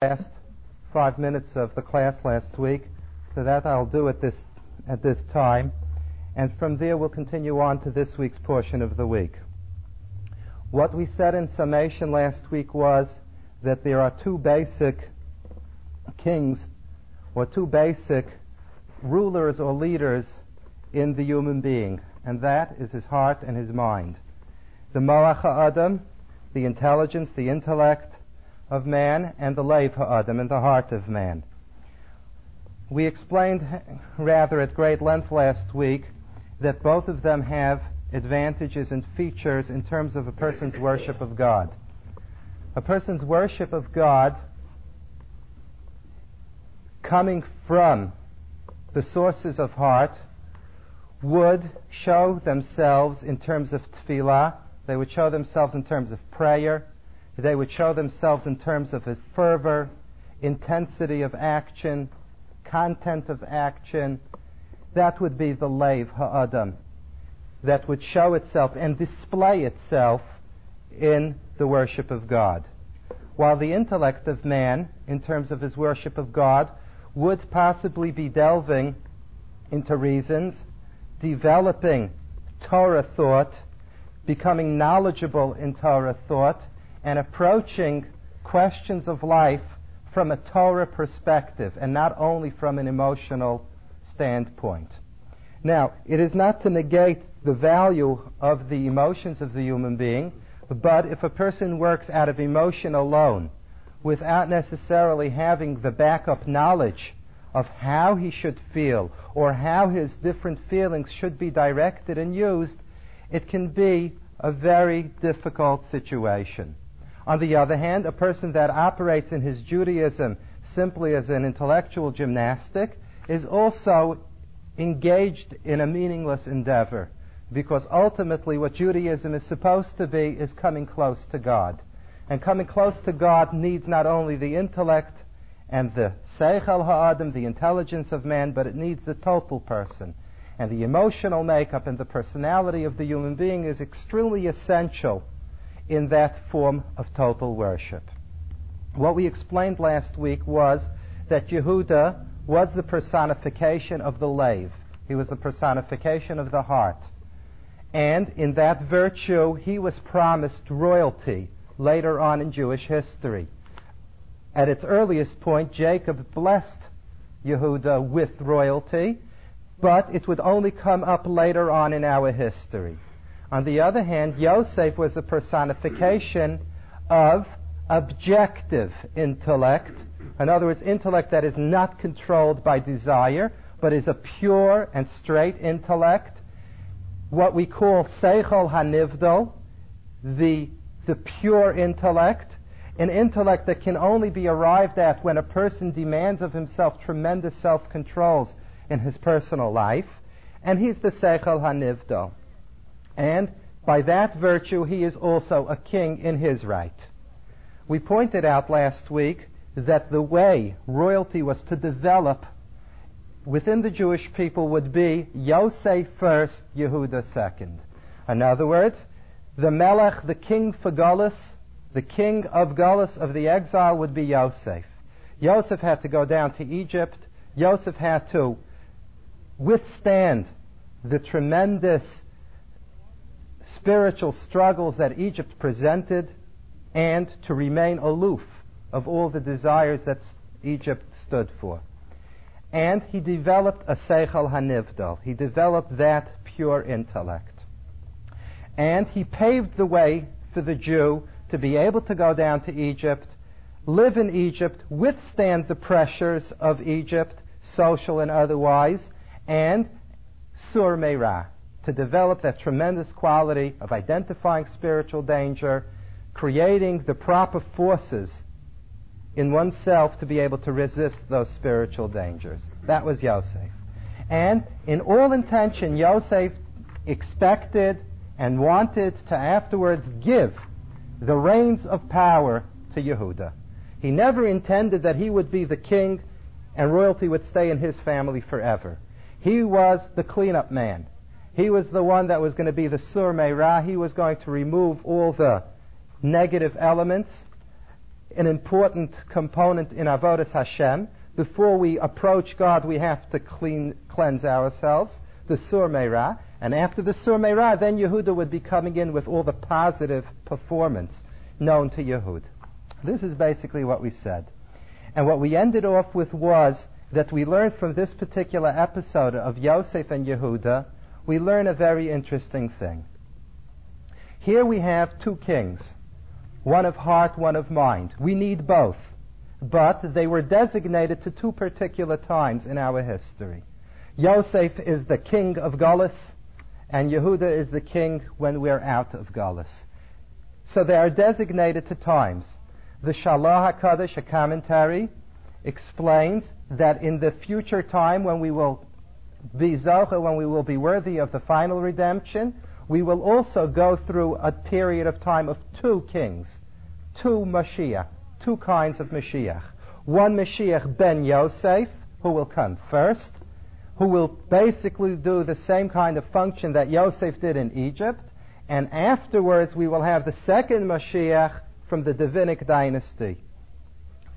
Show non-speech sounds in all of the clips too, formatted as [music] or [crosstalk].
last five minutes of the class last week, so that I'll do at this at this time, and from there we'll continue on to this week's portion of the week. What we said in summation last week was that there are two basic kings, or two basic rulers or leaders in the human being, and that is his heart and his mind. The Moach Adam, the intelligence, the intellect, of man and the Lev Ha'adam and the heart of man. We explained rather at great length last week that both of them have advantages and features in terms of a person's worship of God. A person's worship of God coming from the sources of heart would show themselves in terms of tefillah, they would show themselves in terms of prayer, they would show themselves in terms of a fervor, intensity of action, content of action. That would be the Lev Ha'adam. That would show itself and display itself in the worship of God. While the intellect of man, in terms of his worship of God, would possibly be delving into reasons, developing Torah thought, becoming knowledgeable in Torah thought, and approaching questions of life from a Torah perspective and not only from an emotional standpoint. Now, it is not to negate the value of the emotions of the human being, but if a person works out of emotion alone, without necessarily having the backup knowledge of how he should feel or how his different feelings should be directed and used, it can be a very difficult situation. On the other hand, a person that operates in his Judaism simply as an intellectual gymnastic is also engaged in a meaningless endeavor because ultimately what Judaism is supposed to be is coming close to God. And coming close to God needs not only the intellect and the seichel ha'adam, the intelligence of man, but it needs the total person. And the emotional makeup and the personality of the human being is extremely essential in that form of total worship. What we explained last week was that Yehuda was the personification of the Lev. He was the personification of the heart. And in that virtue, he was promised royalty later on in Jewish history. At its earliest point, Jacob blessed Yehuda with royalty, but it would only come up later on in our history. On the other hand, Yosef was a personification of objective intellect. In other words, intellect that is not controlled by desire, but is a pure and straight intellect. What we call Seichel Hanivdal, the, the pure intellect, an intellect that can only be arrived at when a person demands of himself tremendous self-controls in his personal life. And he's the Seichel Hanivdal. And by that virtue, he is also a king in his right. We pointed out last week that the way royalty was to develop within the Jewish people would be Yosef first, Yehuda second. In other words, the Melech, the king for Gullus, the king of Gullus of the exile would be Yosef. Yosef had to go down to Egypt. Yosef had to withstand the tremendous spiritual struggles that Egypt presented and to remain aloof of all the desires that Egypt stood for. And he developed a Seichel Hanivdal. He developed that pure intellect. And he paved the way for the Jew to be able to go down to Egypt, live in Egypt, withstand the pressures of Egypt, social and otherwise, and sur meirah, to develop that tremendous quality of identifying spiritual danger, creating the proper forces in oneself to be able to resist those spiritual dangers. That was Yosef. And in all intention, Yosef expected and wanted to afterwards give the reins of power to Yehuda. He never intended that he would be the king and royalty would stay in his family forever. He was the cleanup man. He was the one that was going to be the Sur Meirah. He was going to remove all the negative elements an important component in Avodas Hashem. Before we approach God, we have to clean, cleanse ourselves, the Sur Meirah. And after the Sur Meirah, then Yehuda would be coming in with all the positive performance known to Yehud. This is basically what we said. And what we ended off with was that we learned from this particular episode of Yosef and Yehuda, we learn a very interesting thing. Here we have two kings, one of heart, one of mind. We need both, but they were designated to two particular times in our history. Yosef is the king of Galus, and Yehuda is the king when we're out of Galus. So they are designated to times. The Shalah HaKadosh, a commentary, explains that in the future time when we will be Zocha, when we will be worthy of the final redemption, we will also go through a period of time of two kings, two Mashiach, two kinds of Mashiach. One Mashiach ben Yosef, who will come first, who will basically do the same kind of function that Yosef did in Egypt, and afterwards we will have the second Mashiach from the Davidic dynasty,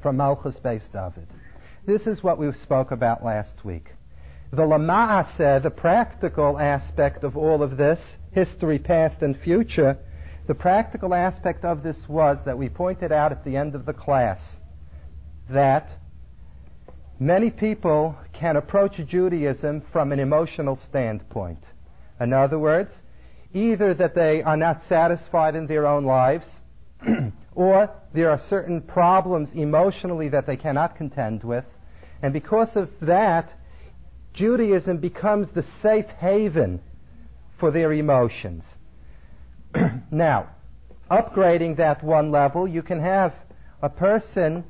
from Malchus Beis David. This is what we spoke about last week. The lama'aseh, the practical aspect of all of this, history, past, and future, the practical aspect of this was that we pointed out at the end of the class that many people can approach Judaism from an emotional standpoint. In other words, either that they are not satisfied in their own lives, [clears throat] or there are certain problems emotionally that they cannot contend with, and because of that, Judaism becomes the safe haven for their emotions. [clears throat] now, upgrading that one level, you can have a person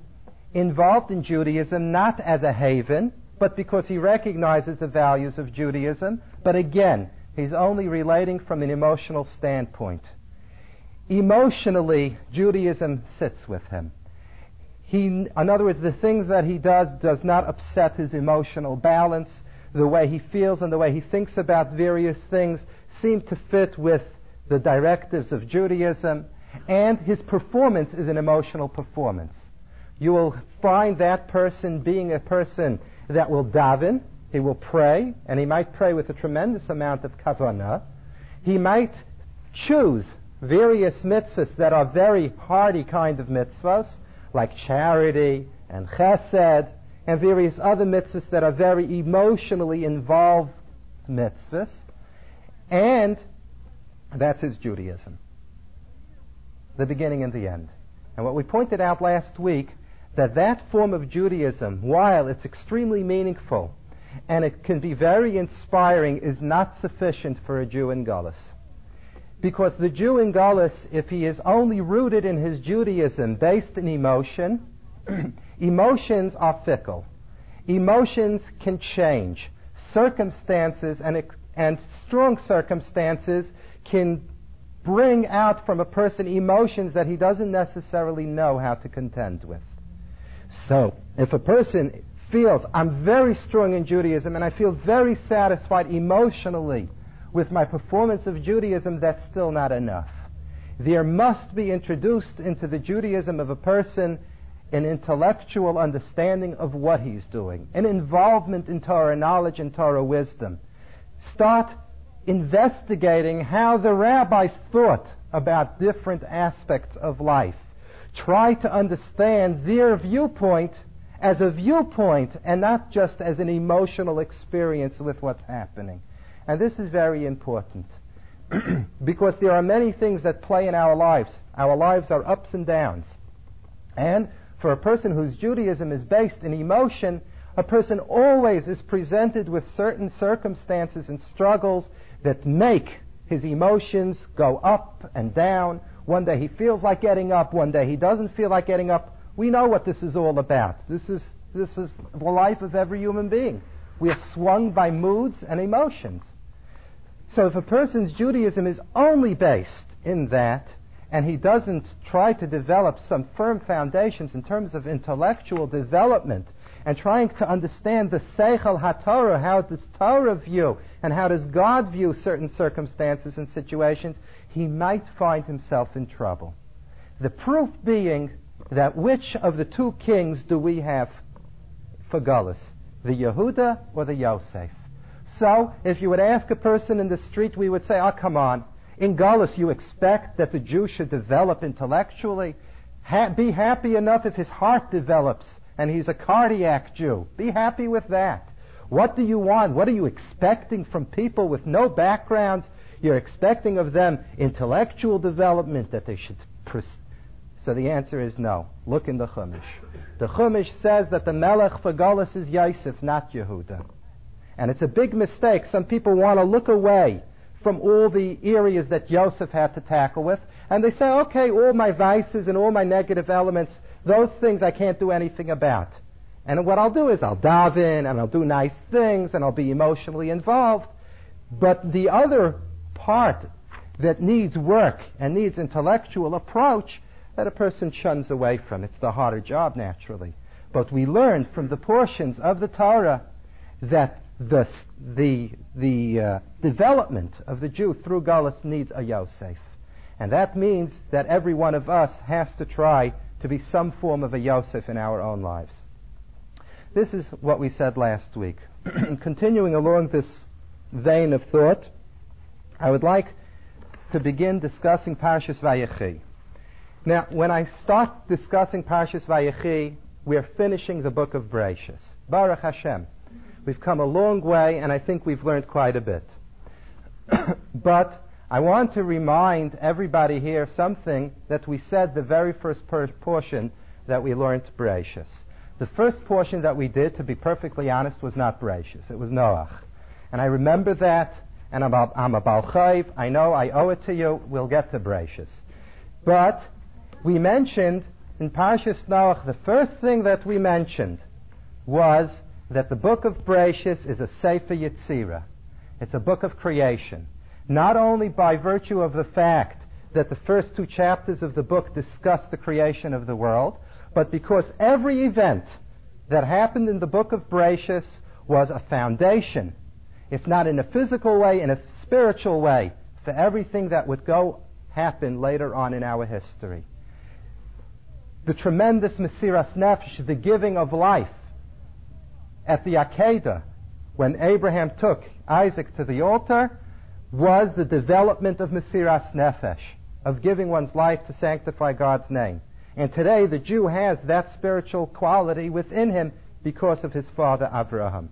involved in Judaism not as a haven, but because he recognizes the values of Judaism. But again, he's only relating from an emotional standpoint. Emotionally, Judaism sits with him. He, in other words, the things that he does does not upset his emotional balance the way he feels and the way he thinks about various things seem to fit with the directives of Judaism, and his performance is an emotional performance. You will find that person being a person that will daven, he will pray, and he might pray with a tremendous amount of kavanah. He might choose various mitzvahs that are very hardy kind of mitzvahs, like charity and chesed, and various other mitzvahs that are very emotionally involved mitzvahs. And that's his Judaism. The beginning and the end. And what we pointed out last week, that that form of Judaism, while it's extremely meaningful and it can be very inspiring, is not sufficient for a Jew in Gullus. Because the Jew in Gullus, if he is only rooted in his Judaism based in emotion, [clears throat] Emotions are fickle. Emotions can change. Circumstances and, and strong circumstances can bring out from a person emotions that he doesn't necessarily know how to contend with. So, if a person feels, I'm very strong in Judaism and I feel very satisfied emotionally with my performance of Judaism, that's still not enough. There must be introduced into the Judaism of a person an intellectual understanding of what he's doing, an involvement in Torah knowledge and Torah wisdom. Start investigating how the rabbis thought about different aspects of life. Try to understand their viewpoint as a viewpoint and not just as an emotional experience with what's happening. And this is very important [clears throat] because there are many things that play in our lives. Our lives are ups and downs. And for a person whose Judaism is based in emotion, a person always is presented with certain circumstances and struggles that make his emotions go up and down. One day he feels like getting up, one day he doesn't feel like getting up. We know what this is all about. This is, this is the life of every human being. We are swung by moods and emotions. So if a person's Judaism is only based in that, and he doesn't try to develop some firm foundations in terms of intellectual development and trying to understand the Seichel HaTorah, how does Torah view and how does God view certain circumstances and situations, he might find himself in trouble. The proof being that which of the two kings do we have for Gullus? The Yehuda or the Yosef? So, if you would ask a person in the street, we would say, oh, come on. In Gullus, you expect that the Jew should develop intellectually. Ha- be happy enough if his heart develops and he's a cardiac Jew. Be happy with that. What do you want? What are you expecting from people with no backgrounds? You're expecting of them intellectual development, that they should. Pres- so the answer is no. Look in the Chumash. The Chumash says that the Melech for Gullus is Yosef, not Yehuda. And it's a big mistake. Some people want to look away from all the areas that Yosef had to tackle with, and they say, okay, all my vices and all my negative elements, those things I can't do anything about. And what I'll do is I'll dive in and I'll do nice things and I'll be emotionally involved. But the other part that needs work and needs intellectual approach that a person shuns away from. It's the harder job, naturally. But we learn from the portions of the Torah that the, the, the uh, development of the Jew through Gullus needs a Yosef. And that means that every one of us has to try to be some form of a Yosef in our own lives. This is what we said last week. [clears throat] Continuing along this vein of thought, I would like to begin discussing Parshas Vayechi. Now, when I start discussing Parshas Vayechi, we're finishing the book of Bereshis. Baruch Hashem. We've come a long way, and I think we've learned quite a bit. [coughs] but I want to remind everybody here something that we said the very first per- portion that we learned Bereshis. The first portion that we did, to be perfectly honest, was not Bereshis. It was Noach. And I remember that, and I'm a, I'm a Balchayv. I know I owe it to you. We'll get to Bereshis. But we mentioned in Parshas Noach, the first thing that we mentioned was that the book of Bereshis is a Sefer Yetzirah. It's a book of creation. Not only by virtue of the fact that the first two chapters of the book discuss the creation of the world, but because every event that happened in the book of Bereshis was a foundation, if not in a physical way, in a spiritual way, for everything that would go happen later on in our history. The tremendous Mesiras Nefesh, the giving of life at the Akedah, when Abraham took Isaac to the altar, was the development of Mesiras Nefesh, of giving one's life to sanctify God's name. And today the Jew has that spiritual quality within him because of his father Abraham.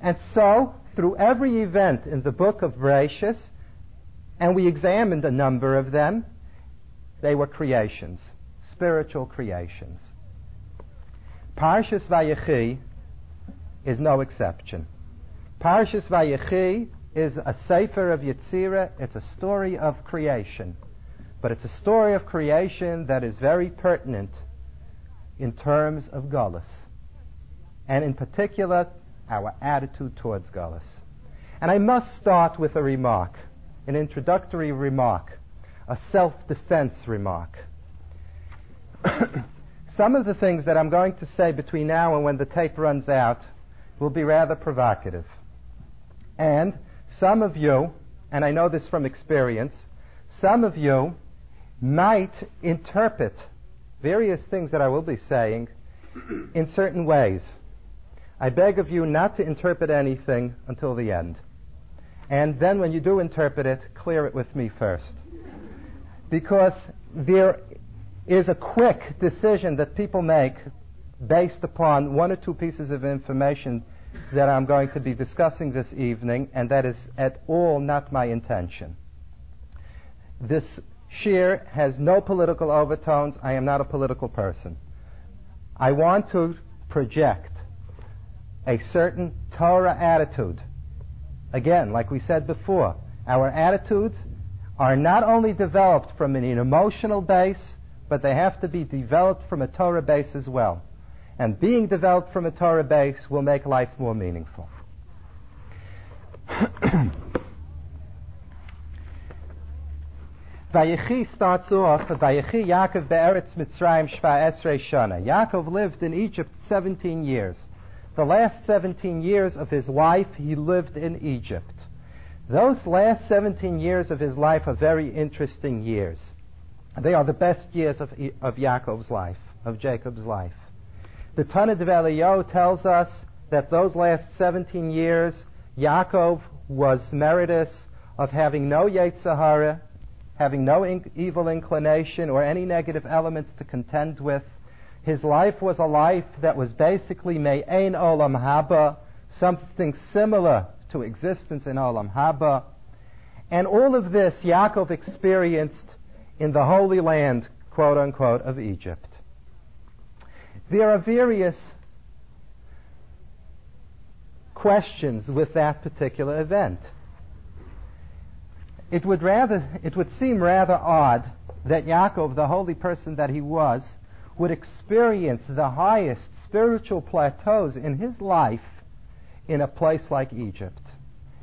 And so, through every event in the book of Bereshis, and we examined a number of them, they were creations, spiritual creations. Parshas Vayechi is no exception. Parshas Vayechi is a sefer of Yetzirah. It's a story of creation. But it's a story of creation that is very pertinent in terms of Gullus. And in particular, our attitude towards Gullus. And I must start with a remark, an introductory remark, a self-defense remark. [coughs] Some of the things that I'm going to say between now and when the tape runs out will be rather provocative. And some of you, and I know this from experience, some of you might interpret various things that I will be saying [clears throat] in certain ways. I beg of you not to interpret anything until the end. And then when you do interpret it, clear it with me first. Because there is a quick decision that people make based upon one or two pieces of information that I'm going to be discussing this evening, and that is at all not my intention. This shiur has no political overtones. I am not a political person. I want to project a certain Torah attitude. Again, like we said before, our attitudes are not only developed from an emotional base, but they have to be developed from a Torah base as well. And being developed from a Torah base will make life more meaningful. [coughs] Vayechi starts off, Vayechi Yaakov be'eretz Mitzrayim shva esrei shana. Yaakov lived in Egypt 17 years. The last 17 years of his life, he lived in Egypt. Those last 17 years of his life are very interesting years. They are the best years of, of Yaakov's life. of Jacob's life. The Tanna Devei tells us that those last 17 years, Yaakov was meritorious of having no Yetzer Hara, having no in- evil inclination or any negative elements to contend with. His life was a life that was basically me'ein olam haba, something similar to existence in olam haba. And all of this Yaakov experienced in the Holy Land, quote unquote, of Egypt. There are various questions with that particular event. It would rather, it would seem rather odd that Yaakov, the holy person that he was, would experience the highest spiritual plateaus in his life in a place like Egypt.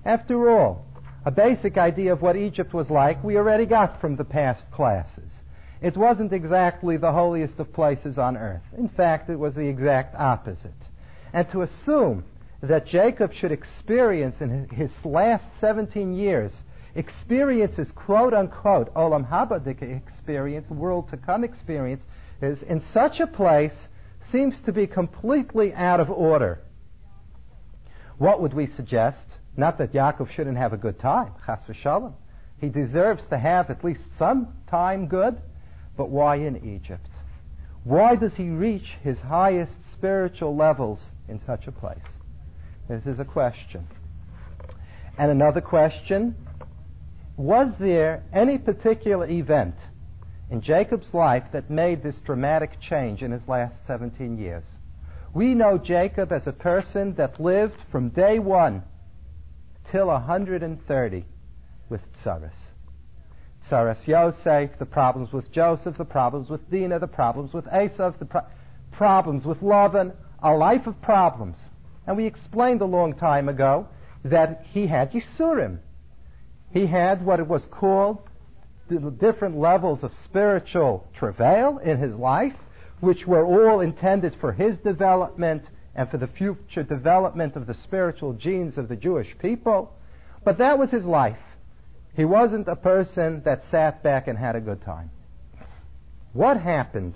After all, a basic idea of what Egypt was like we already got from the past classes. It wasn't exactly the holiest of places on earth. In fact, it was the exact opposite. And to assume that Jacob should experience in his last 17 years experiences quote unquote olam haba experience, world to come experience, is in such a place seems to be completely out of order. What would we suggest? Not that Yaakov shouldn't have a good time, chas v'shalom. He deserves to have at least some time good, but why in Egypt? Why does he reach his highest spiritual levels in such a place? This is a question. And another question, was there any particular event in Jacob's life that made this dramatic change in his last 17 years? We know Jacob as a person that lived from day one till 130 with tsaras. Tsaras Yosef, the problems with Joseph, the problems with Dinah, the problems with Esav, the pro- problems with Lavan, a life of problems. And we explained a long time ago that he had Yisurim. He had what it was called the different levels of spiritual travail in his life, which were all intended for his development and for the future development of the spiritual genes of the Jewish people. But that was his life. He wasn't a person that sat back and had a good time. What happened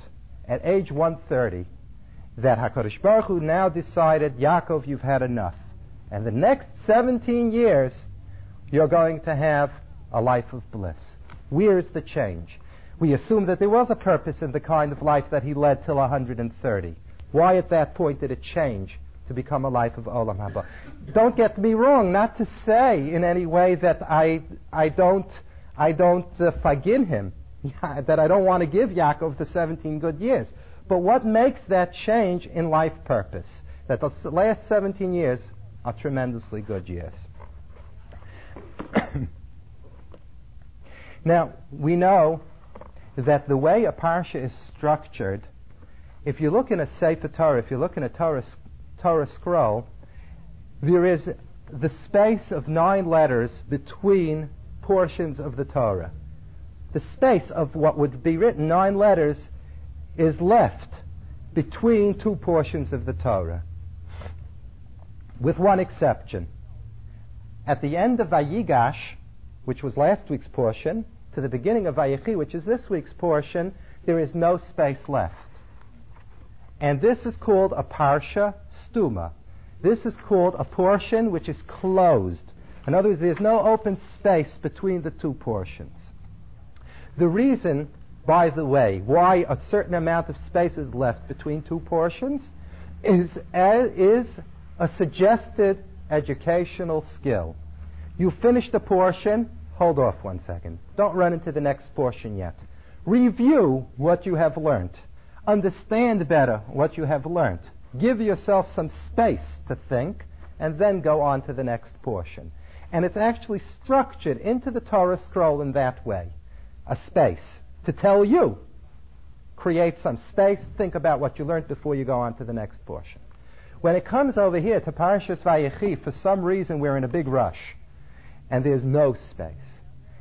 at age 130 that HaKadosh Baruch Hu now decided, Yaakov, you've had enough. And the next 17 years, you're going to have a life of bliss. Where's the change? We assume that there was a purpose in the kind of life that he led till 130. Why at that point did it change to become a life of Olam Haba? Don't get me wrong, not to say in any way that I, I don't, I don't uh, forgive him, [laughs] that I don't want to give Yaakov the 17 good years. But what makes that change in life purpose? That the last 17 years are tremendously good years. [coughs] now, we know that the way a parsha is structured if you look in a Sefer Torah, if you look in a Torah, Torah scroll, there is the space of nine letters between portions of the Torah. The space of what would be written, nine letters, is left between two portions of the Torah, with one exception. At the end of Vayigash, which was last week's portion, to the beginning of Vayechi, which is this week's portion, there is no space left. And this is called a parsha stuma. This is called a portion which is closed. In other words, there's no open space between the two portions. The reason, by the way, why a certain amount of space is left between two portions is, is a suggested educational skill. You finish the portion, hold off one second. Don't run into the next portion yet. Review what you have learned. Understand better what you have learned. Give yourself some space to think, and then go on to the next portion. And it's actually structured into the Torah scroll in that way. A space to tell you. Create some space, think about what you learned before you go on to the next portion. When it comes over here to Parashas Vayechi, for some reason we're in a big rush, and there's no space.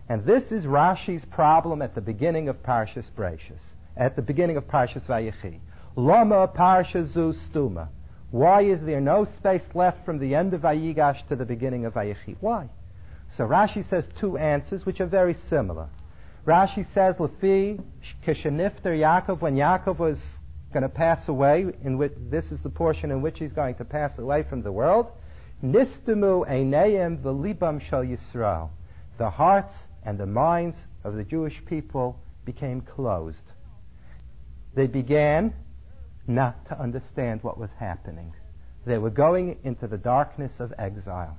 And this is Rashi's problem at the beginning of Parashas Bereishis at the beginning of Parshas Vayechi. Lama Parsha Zu Stuma. Why is there no space left from the end of Vayigash to the beginning of Vayechi? Why? So Rashi says two answers which are very similar. Rashi says, Lefi Kishanifter Yaakov, when Yaakov was going to pass away, in which this is the portion in which he's going to pass away from the world. Nistimu einayim v'libam shel Yisrael. The hearts and the minds of the Jewish people became closed. They began not to understand what was happening. They were going into the darkness of exile.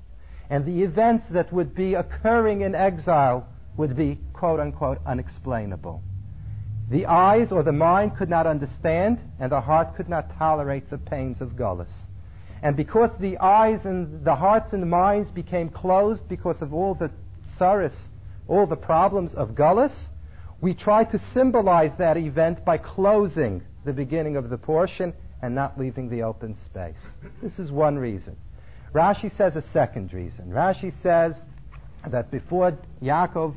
And the events that would be occurring in exile would be, quote unquote, unexplainable. The eyes or the mind could not understand, and the heart could not tolerate the pains of Gullus. And because the eyes and the hearts and minds became closed because of all the sorrows, all the problems of Gullus, we try to symbolize that event by closing the beginning of the portion and not leaving the open space. This is one reason. Rashi says a second reason. Rashi says that before Yaakov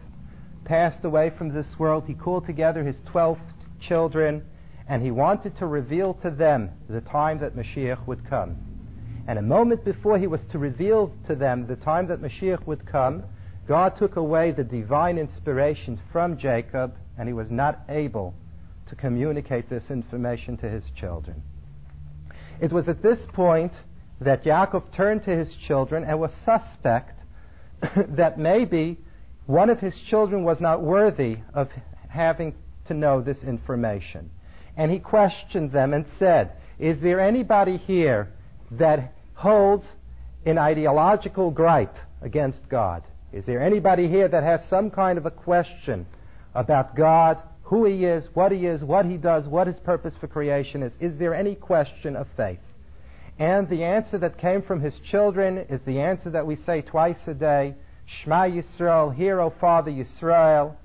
passed away from this world, he called together his twelve children and he wanted to reveal to them the time that Mashiach would come. And a moment before he was to reveal to them the time that Mashiach would come, God took away the divine inspiration from Jacob, and he was not able to communicate this information to his children. It was at this point that Yaakov turned to his children and was suspect [coughs] that maybe one of his children was not worthy of having to know this information. And he questioned them and said, Is there anybody here that holds an ideological gripe against God? Is there anybody here that has some kind of a question about God, who He is, what He is, what He does, what His purpose for creation is? Is there any question of faith? And the answer that came from His children is the answer that we say twice a day, Shema Yisrael, Hear, O Father Yisrael.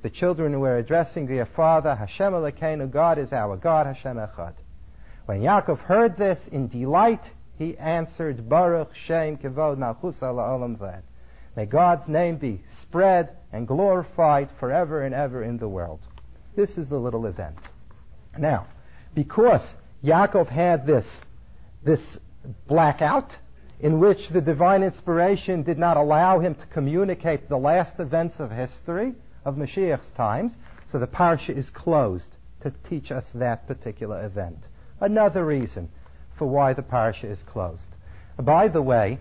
The children were addressing their father, Hashem Elokeinu, God is our God, Hashem Echad. When Yaakov heard this in delight, he answered, Baruch Shem Kevod Malchus Olam Ved. May God's name be spread and glorified forever and ever in the world. This is the little event. Now, because Yaakov had this, this blackout in which the divine inspiration did not allow him to communicate the last events of history of Mashiach's times, so the parsha is closed to teach us that particular event. Another reason for why the parsha is closed. By the way,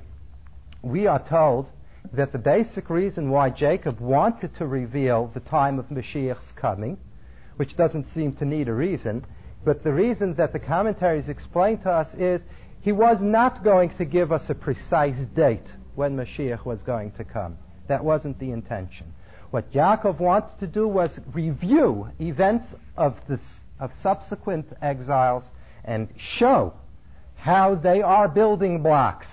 we are told that the basic reason why Jacob wanted to reveal the time of Mashiach's coming, which doesn't seem to need a reason, but the reason that the commentaries explain to us is he was not going to give us a precise date when Mashiach was going to come. That wasn't the intention. What Yaakov wanted to do was review events of, this, of subsequent exiles and show how they are building blocks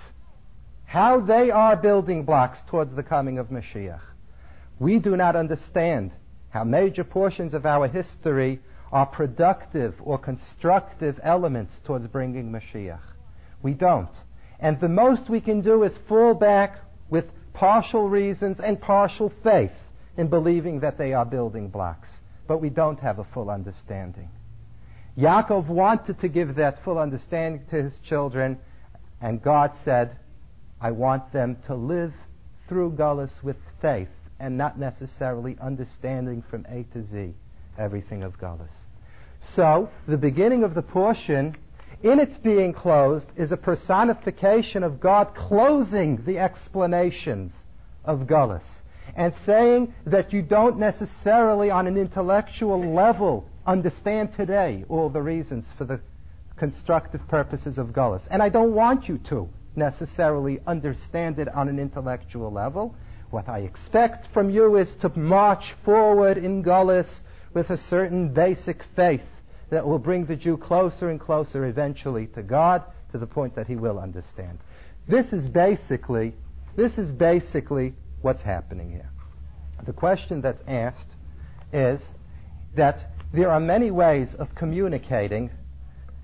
how they are building blocks towards the coming of Mashiach. We do not understand how major portions of our history are productive or constructive elements towards bringing Mashiach. We don't. And the most we can do is fall back with partial reasons and partial faith in believing that they are building blocks. But we don't have a full understanding. Yaakov wanted to give that full understanding to his children, and God said, I want them to live through Gullus with faith and not necessarily understanding from A to Z everything of Gullus. So, the beginning of the portion, in its being closed, is a personification of God closing the explanations of Gullus and saying that you don't necessarily, on an intellectual level, understand today all the reasons for the constructive purposes of Gullus. And I don't want you to necessarily understand it on an intellectual level. What I expect from you is to march forward in Gullus with a certain basic faith that will bring the Jew closer and closer eventually to God to the point that he will understand. This is basically, this is basically what's happening here. The question that's asked is that there are many ways of communicating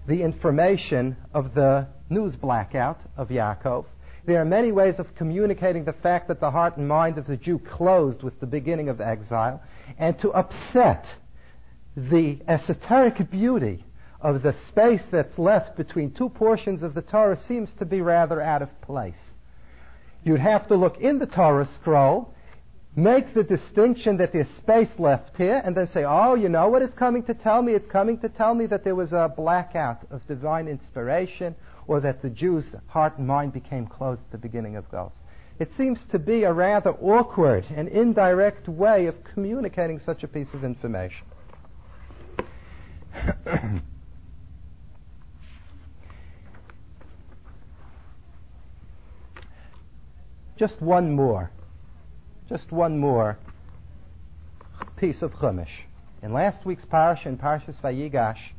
the information of the news blackout of Yaakov. There are many ways of communicating the fact that the heart and mind of the Jew closed with the beginning of exile, and to upset the esoteric beauty of the space that's left between two portions of the Torah seems to be rather out of place. You'd have to look in the Torah scroll make the distinction that there's space left here and then say, oh, you know what it's coming to tell me? It's coming to tell me that there was a blackout of divine inspiration or that the Jews' heart and mind became closed at the beginning of Gullus. It seems to be a rather awkward and indirect way of communicating such a piece of information. [coughs] Just one more just one more piece of Chumash. In last week's parsha, in Parshas Vayigash,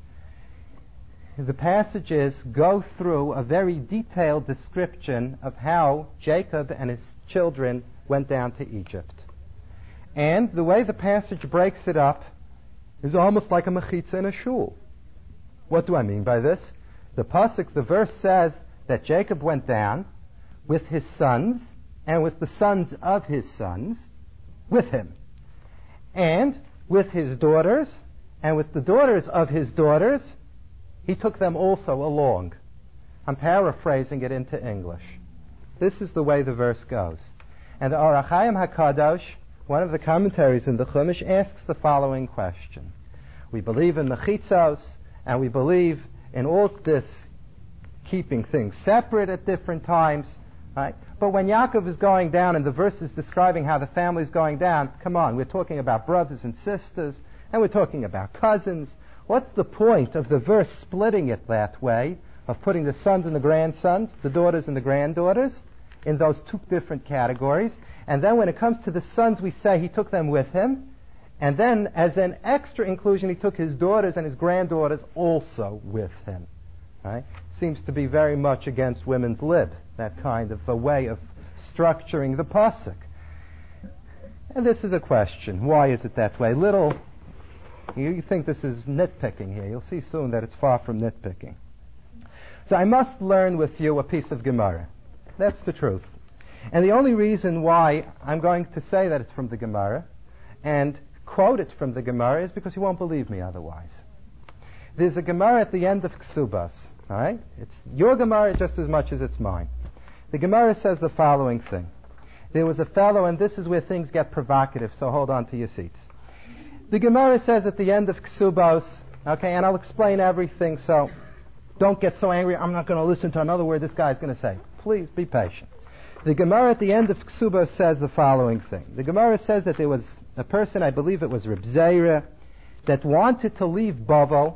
the passages go through a very detailed description of how Jacob and his children went down to Egypt. And the way the passage breaks it up is almost like a mechitza in a shul. What do I mean by this? The pasuk, the verse says that Jacob went down with his sons and with the sons of his sons with him, and with his daughters, and with the daughters of his daughters, he took them also along. I'm paraphrasing it into English. This is the way the verse goes. And the Ohr HaChaim HaKadosh, one of the commentaries in the Chumash, asks the following question. We believe in the chitzos, and we believe in all this keeping things separate at different times, right? But when Yaakov is going down and the verse is describing how the family is going down, come on, we're talking about brothers and sisters, and we're talking about cousins. What's the point of the verse splitting it that way, of putting the sons and the grandsons, the daughters and the granddaughters, in those two different categories? And then when it comes to the sons, we say he took them with him. And then, as an extra inclusion, he took his daughters and his granddaughters also with him. Right? Seems to be very much against women's lib that kind of a way of structuring the pasuk. And this is a question. Why is it that way? Little, you think this is nitpicking here. You'll see soon that it's far from nitpicking. So I must learn with you a piece of Gemara. That's the truth. And the only reason why I'm going to say that it's from the Gemara and quote it from the Gemara is because you won't believe me otherwise. There's a Gemara at the end of Ksubas. All right? It's your Gemara just as much as it's mine. The Gemara says the following thing. There was a fellow, and this is where things get provocative, so hold on to your seats. The Gemara says at the end of Ksubos, okay, and I'll explain everything, so don't get so angry. I'm not going to listen to another word this guy's going to say. Please be patient. The Gemara at the end of Ksubos says the following thing. The Gemara says that there was a person, I believe it was Reb that wanted to leave Bavel.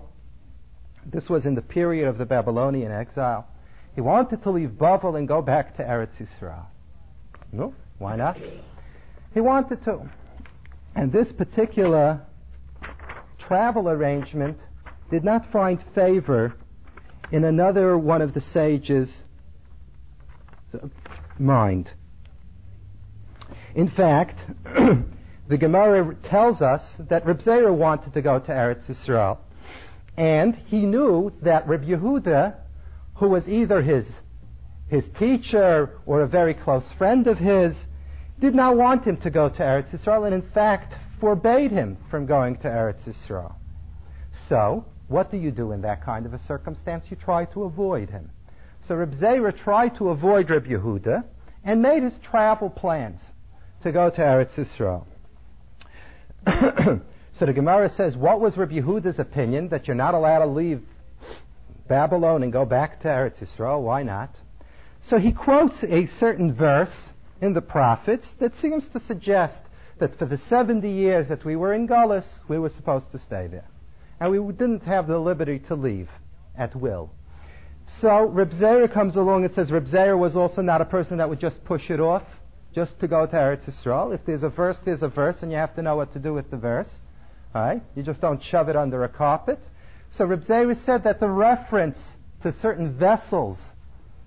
This was in the period of the Babylonian exile. He wanted to leave Bavel and go back to Eretz Yisrael. No, why not? He wanted to. And this particular travel arrangement did not find favor in another one of the sages' mind. In fact, [clears throat] the Gemara tells us that Reb Zera wanted to go to Eretz Yisrael, and he knew that Reb Yehuda who was either his, his teacher or a very close friend of his, did not want him to go to Eretz Yisrael and in fact forbade him from going to Eretz Yisrael. So, what do you do in that kind of a circumstance? You try to avoid him. So Reb Zera tried to avoid Reb Yehuda and made his travel plans to go to Eretz Yisrael. [coughs] so the Gemara says, what was Reb Yehuda's opinion that you're not allowed to leave Babylon and go back to Eretz Yisrael. Why not? So he quotes a certain verse in the prophets that seems to suggest that for the 70 years that we were in Gullus, we were supposed to stay there. And we didn't have the liberty to leave at will. So Reb comes along and says Reb was also not a person that would just push it off, just to go to Eretz Yisrael. If there's a verse, there's a verse, and you have to know what to do with the verse. All right? You just don't shove it under a carpet. So Reb said that the reference to certain vessels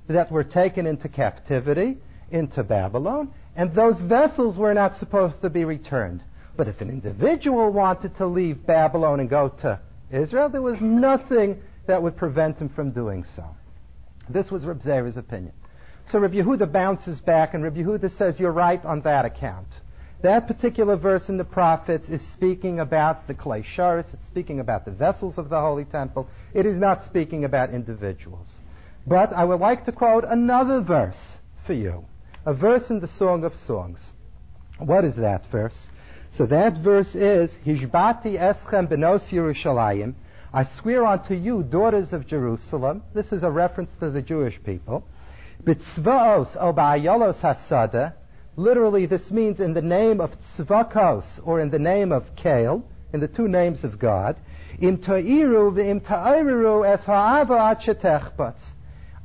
that were taken into captivity into Babylon, and those vessels were not supposed to be returned. But if an individual wanted to leave Babylon and go to Israel, there was nothing that would prevent him from doing so. This was Reb Zera's opinion. So Reb Yehuda bounces back, and Reb Yehuda says, You're right on that account. That particular verse in the prophets is speaking about the klei shareis. It's speaking about the vessels of the Holy Temple. It is not speaking about individuals. But I would like to quote another verse for you. A verse in the Song of Songs. What is that verse? So that verse is, Hishbati eschem benos Yerushalayim, I swear unto you, daughters of Jerusalem. This is a reference to the Jewish people. Bitzvaos o ba'ayolos hasada. Literally, this means in the name of Tzvakos, or in the name of Kael, in the two names of God. Im ta'iru v'im ta'iru es ha'ava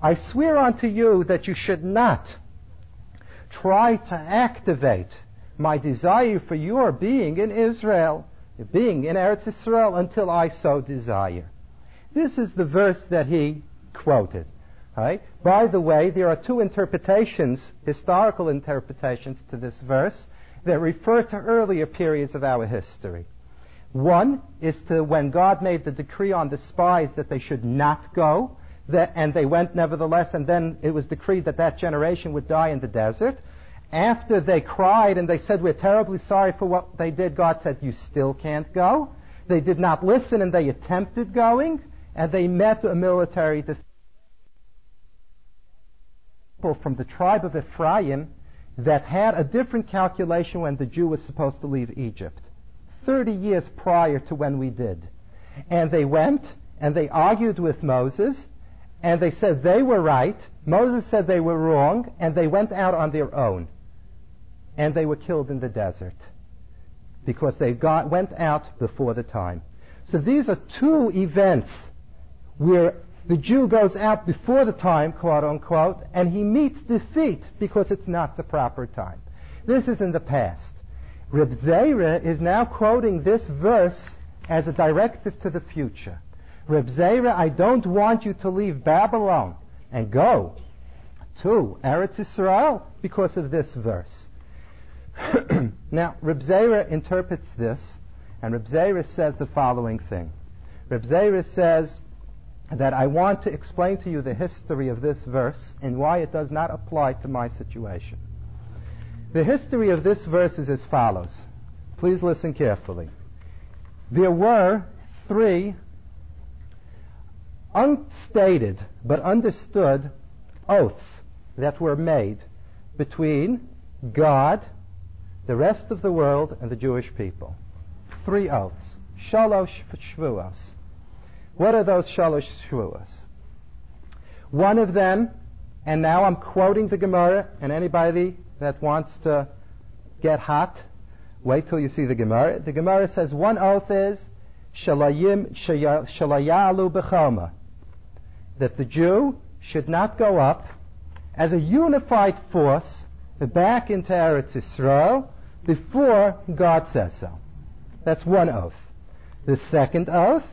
I swear unto you that you should not try to activate my desire for your being in Israel being in Eretz Israel until I so desire. This is the verse that he quoted. Right? By the way, there are two interpretations, historical interpretations to this verse that refer to earlier periods of our history. One is to when God made the decree on the spies that they should not go, and they went nevertheless, and then it was decreed that that generation would die in the desert after they cried and they said, We're terribly sorry for what they did, God said, You still can't go. They did not listen and they attempted going, and they met a military defense from the tribe of Ephraim that had a different calculation when the Jew was supposed to leave Egypt. 30 years prior to when we did. And they went and they argued with Moses and they said they were right. Moses said they were wrong and they went out on their own and they were killed in the desert because they got, went out before the time. So these are two events where the Jew goes out before the time, quote unquote, and he meets defeat because it's not the proper time. This is in the past. Reb Zera is now quoting this verse as a directive to the future. Reb Zera, I don't want you to leave Babylon and go to Eretz Israel because of this verse. [clears throat] now, Reb Zera interprets this, and Reb Zera says the following thing. Reb Zera says that I want to explain to you the history of this verse and why it does not apply to my situation. The history of this verse is as follows. Please listen carefully. There were three unstated but understood oaths that were made between God the rest of the world and the Jewish people. Three oaths. Shalosh Shvuos. What are those Shalosh Shvuos? One of them, and now I'm quoting the Gemara, and anybody that wants to get hot, wait till you see the Gemara. The Gemara says one oath is Shalayim Shalayalu Bechoma. That the Jew should not go up as a unified force back into Eretz Yisrael before God says so. That's one oath. The second oath,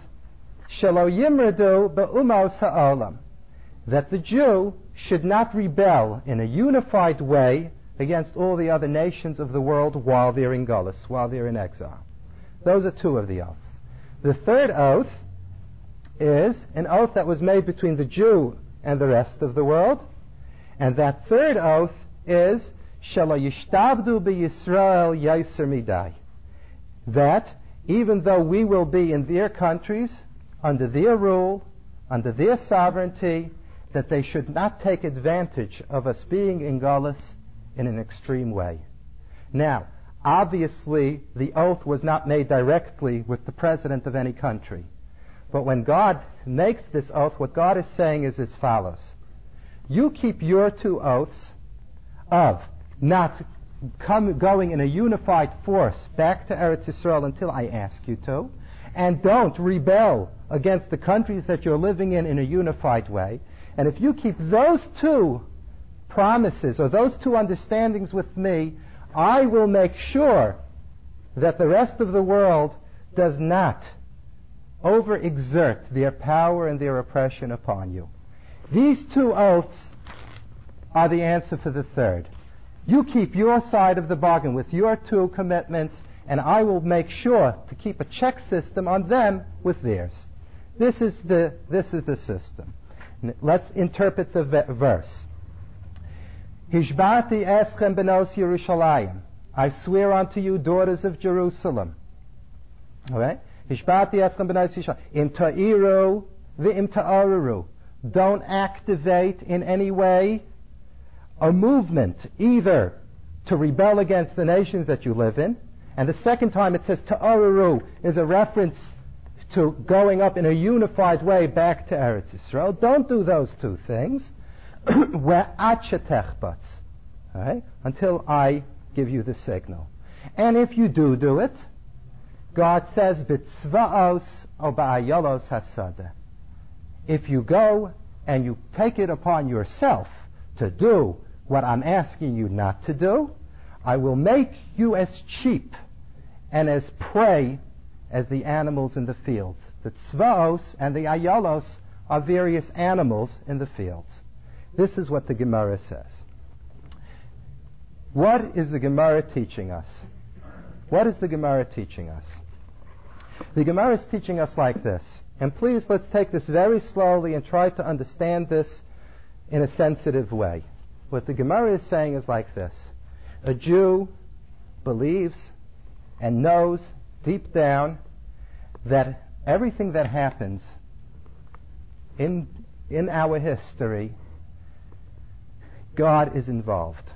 Shelo Yimradu Be'umos Ha'olam, that the Jew should not rebel in a unified way against all the other nations of the world while they're in Gullus, while they're in exile. Those are two of the oaths. The third oath is an oath that was made between the Jew and the rest of the world. And that third oath is yishtabdu Yisrael yaiser midai. That even though we will be in their countries, under their rule, under their sovereignty, that they should not take advantage of us being in Galus in an extreme way. Now, obviously, the oath was not made directly with the president of any country. But when God makes this oath, what God is saying is as follows. You keep your two oaths of not come, going in a unified force back to Eretz Yisrael until I ask you to, and don't rebel against the countries that you're living in in a unified way. And if you keep those two promises or those two understandings with me, I will make sure that the rest of the world does not overexert their power and their oppression upon you. These two oaths are the answer for the third. You keep your side of the bargain with your two commitments, and I will make sure to keep a check system on them with theirs. This is the, this is the system. Let's interpret the verse. Hishbati eschem benos Yerushalayim. I swear unto you, daughters of Jerusalem. Alright? Hishbati benos Yerushalayim. Im ta'iru v'im. Don't activate in any way a movement either to rebel against the nations that you live in. And the second time it says ta'araru is a reference to going up in a unified way back to Eretz Yisrael. Don't do those two things. [clears throat] right? Until I give you the signal. And if you do do it, God says, "Bitzvaos obayalos hasada." If you go and you take it upon yourself to do what I'm asking you not to do, I will make you as cheap and as prey as the animals in the fields. The tzvaos and the ayalos are various animals in the fields. This is what the Gemara says. What is the Gemara teaching us? What is the Gemara teaching us? The Gemara is teaching us like this. And please let's take this very slowly and try to understand this in a sensitive way. What the Gemara is saying is like this. A Jew believes and knows deep down that everything that happens in, in our history, God is involved.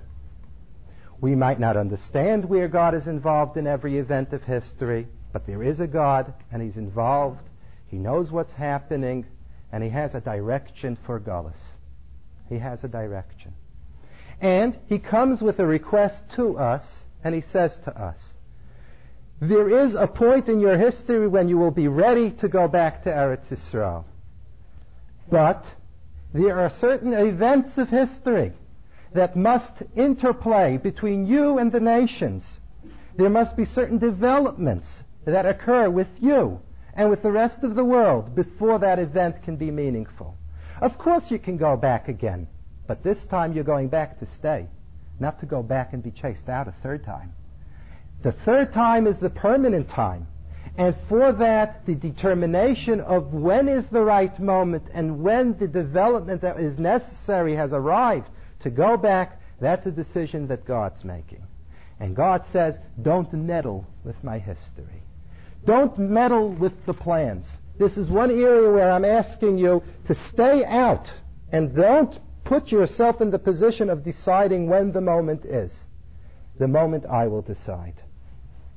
We might not understand where God is involved in every event of history, but there is a God and He's involved. He knows what's happening and He has a direction for Gullus. He has a direction. And He comes with a request to us and He says to us, there is a point in your history when you will be ready to go back to Eretz Yisrael. But there are certain events of history that must interplay between you and the nations. There must be certain developments that occur with you and with the rest of the world before that event can be meaningful. Of course you can go back again, but this time you're going back to stay, not to go back and be chased out a third time. The third time is the permanent time. And for that, the determination of when is the right moment and when the development that is necessary has arrived to go back, that's a decision that God's making. And God says, don't meddle with my history. Don't meddle with the plans. This is one area where I'm asking you to stay out and don't put yourself in the position of deciding when the moment is. The moment I will decide.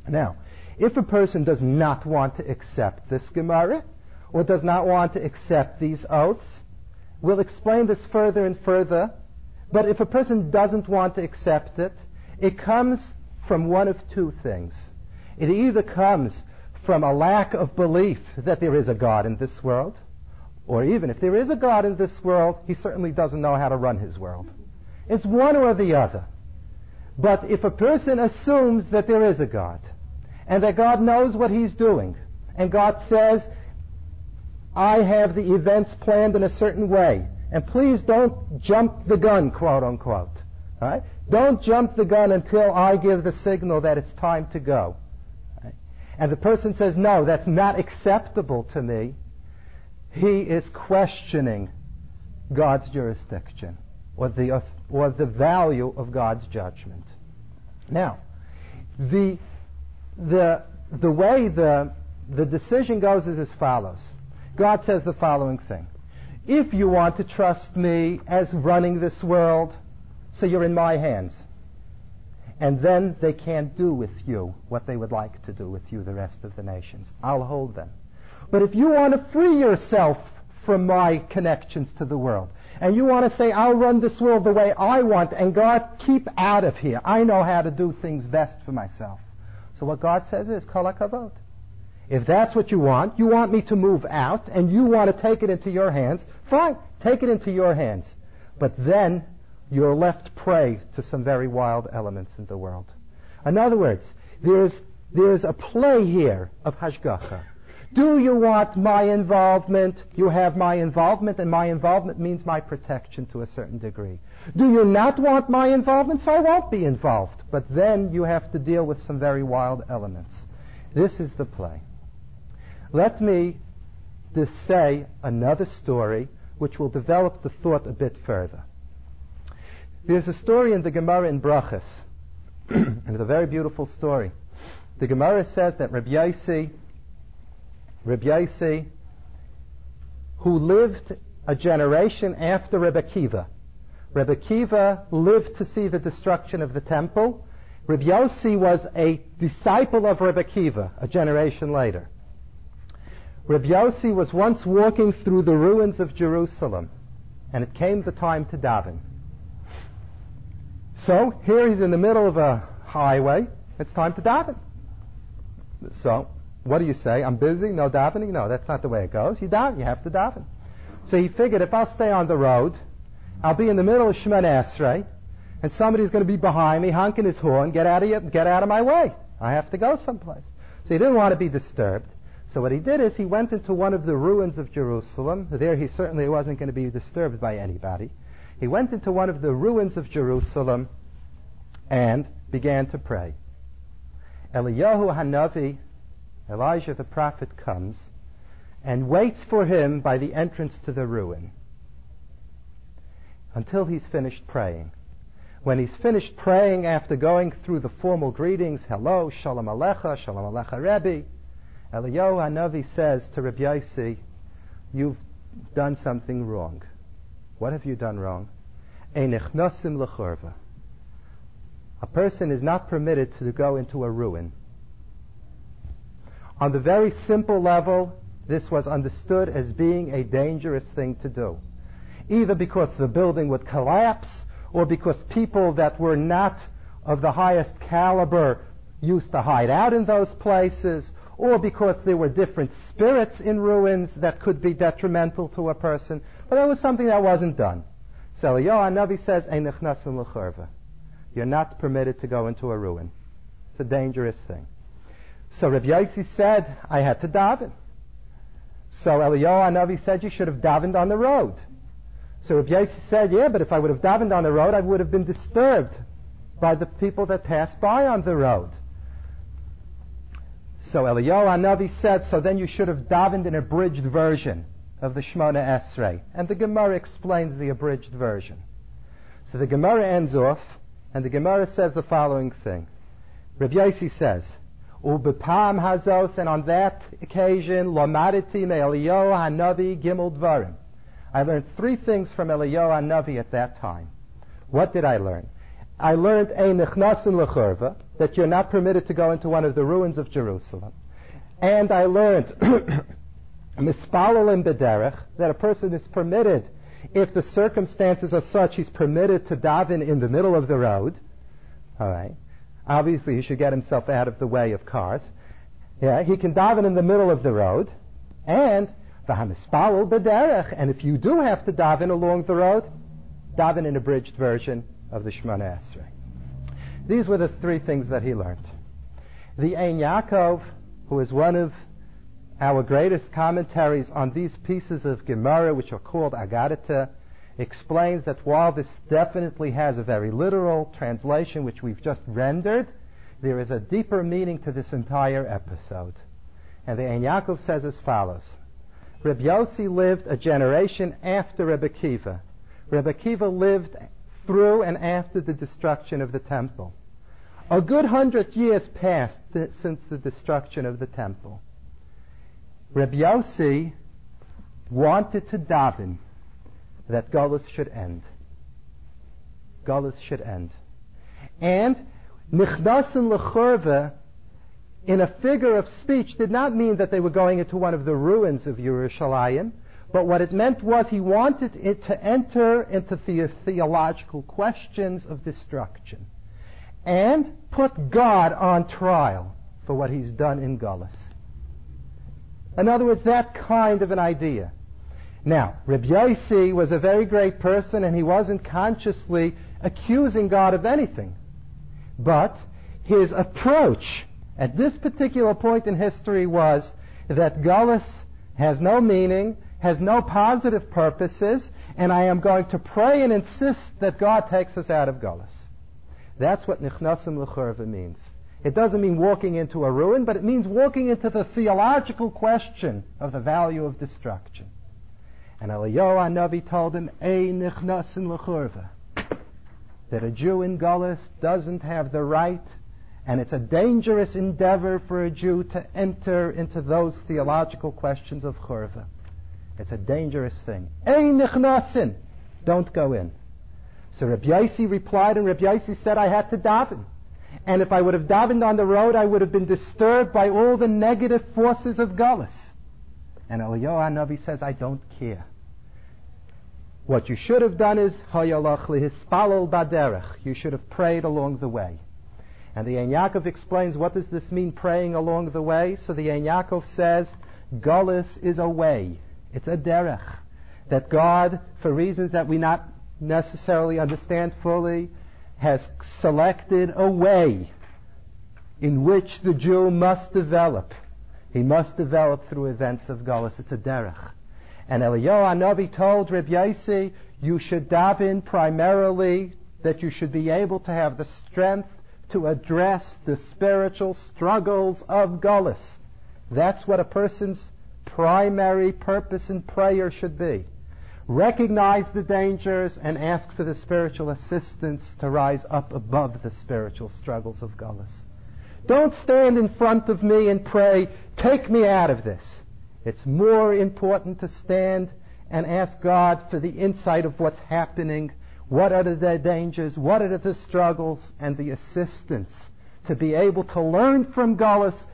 Now, if a person does not want to accept this Gemara, or does not want to accept these oaths, we'll explain this further and further. But if a person doesn't want to accept it, it comes from one of two things. It either comes from a lack of belief that there is a God in this world, or even if there is a God in this world, he certainly doesn't know how to run his world. It's one or the other. But if a person assumes that there is a God, and that God knows what He's doing. And God says, I have the events planned in a certain way. And please don't jump the gun, quote unquote. Right? Don't jump the gun until I give the signal that it's time to go. And the person says, no, that's not acceptable to me. He is questioning God's jurisdiction or the, or the value of God's judgment. Now, the the, the way the, the decision goes is as follows. God says the following thing. If you want to trust me as running this world, so you're in my hands. And then they can't do with you what they would like to do with you, the rest of the nations. I'll hold them. But if you want to free yourself from my connections to the world, and you want to say, I'll run this world the way I want, and God, keep out of here. I know how to do things best for myself. So what God says is, kol hakavod. If that's what you want, you want me to move out, and you want to take it into your hands, fine, take it into your hands. But then you're left prey to some very wild elements in the world. In other words, there's, there's a play here of hashgacha. Do you want my involvement? You have my involvement, and my involvement means my protection to a certain degree. Do you not want my involvement? So I won't be involved. But then you have to deal with some very wild elements. This is the play. Let me say another story which will develop the thought a bit further. There's a story in the Gemara in Brachas, [clears throat] and it's a very beautiful story. The Gemara says that Rabbi Yossi, who lived a generation after Rebbe Kiva, Rebbe Kiva lived to see the destruction of the temple. Rebbe Yossi was a disciple of Rebbe Kiva a generation later. Rebbe Yossi was once walking through the ruins of Jerusalem, and it came the time to daven. So here he's in the middle of a highway. It's time to daven. So what do you say? I'm busy, no davening? No, that's not the way it goes. You daven, you have to daven. So he figured if I'll stay on the road, I'll be in the middle of Shemoneh Esrei, and somebody's going to be behind me honking his horn, get out of your, get out of my way. I have to go someplace. So he didn't want to be disturbed. So what he did is he went into one of the ruins of Jerusalem. There he certainly wasn't going to be disturbed by anybody. He went into one of the ruins of Jerusalem and began to pray. Eliyahu Hanavi, Elijah the prophet comes and waits for him by the entrance to the ruin until he's finished praying. When he's finished praying after going through the formal greetings, hello, shalom alecha, shalom alecha Rebbe, Eliyahu Hanavi says to Rabbi Yossi, you've done something wrong. What have you done wrong? A person is not permitted to go into a ruin. On the very simple level, this was understood as being a dangerous thing to do. Either because the building would collapse, or because people that were not of the highest caliber used to hide out in those places, or because there were different spirits in ruins that could be detrimental to a person. But that was something that wasn't done. So Eliyahu Navi says, You're not permitted to go into a ruin. It's a dangerous thing. So Rabbi Yossi said, I had to daven. So Eliyahu Navi said, you should have davened on the road. So Rabbi Yossi said, yeah, but if I would have davened on the road, I would have been disturbed by the people that passed by on the road. So Eliyahu Navi said, so then you should have davened an abridged version of the Shemoneh Esrei. And the Gemara explains the abridged version. So the Gemara ends off, and the Gemara says the following thing. Rabbi Yossi says, Ubepam hazos, and on that occasion, lomaditi me hanavi gimel dvarim. I learned three things from Eliyahu hanavi at that time. What did I learn? I learned a nechnasin lechurva, that you're not permitted to go into one of the ruins of Jerusalem. And I learned [clears throat] mispalalim bederech, that a person is permitted, if the circumstances are such, he's permitted to daven in the middle of the road. All right. Obviously, he should get himself out of the way of cars. Yeah, he can daven in the middle of the road, and v'hamispalul b'derech. And if you do have to daven along the road, daven in abridged version of the Shemoneh Esrei. These were the three things that he learned. The Ein Yaakov, who is one of our greatest commentaries on these pieces of Gemara, which are called Agadata, explains that while this definitely has a very literal translation, which we've just rendered, there is a deeper meaning to this entire episode. And the Ein Yaakov says as follows. Reb Yossi lived a generation after Rebbe Kiva. Rebbe Kiva lived through and after the destruction of the temple. A good hundred years passed th- since the destruction of the temple. Reb Yossi wanted to daven that Gullus should end. Gullus should end. And Nichnasin Lechurva, in a figure of speech, did not mean that they were going into one of the ruins of Yerushalayim, but what it meant was he wanted it to enter into the theological questions of destruction and put God on trial for what he's done in Gullus. In other words, that kind of an idea. Now, Reb Yossi was a very great person and he wasn't consciously accusing God of anything. But his approach at this particular point in history was that Gullus has no meaning, has no positive purposes, and I am going to pray and insist that God takes us out of Gullus. That's what Nichnasin Lechurva means. It doesn't mean walking into a ruin, but it means walking into the theological question of the value of destruction. And Eliyahu Navi told him. That a Jew in Gullus doesn't have the right, and it's a dangerous endeavor for a Jew to enter into those theological questions of churva. It's a dangerous thing. Don't go in. So Rabbi Yossi replied, and Rabbi Yossi said I had to daven. And if I would have davened on the road, I would have been disturbed by all the negative forces of Gullus. And Eliyahu Navi says, I don't care. What you should have done is, baderech. You should have prayed along the way. And the Ein Yaakov explains, what does this mean, praying along the way? So the Ein Yaakov says, Gullus is a way. It's a derech. That God, for reasons that we not necessarily understand fully, has selected a way in which the Jew must develop. He must develop through events of Gullus. It's a derech. And Eliyahu Hanavi told Reb Yossi, you should daven primarily that you should be able to have the strength to address the spiritual struggles of Gullus. That's what a person's primary purpose in prayer should be. Recognize the dangers and ask for the spiritual assistance to rise up above the spiritual struggles of Gullus. Don't stand in front of me and pray, take me out of this. It's more important to stand and ask God for the insight of what's happening, what are the dangers, what are the struggles, and the assistance to be able to learn from Gullus,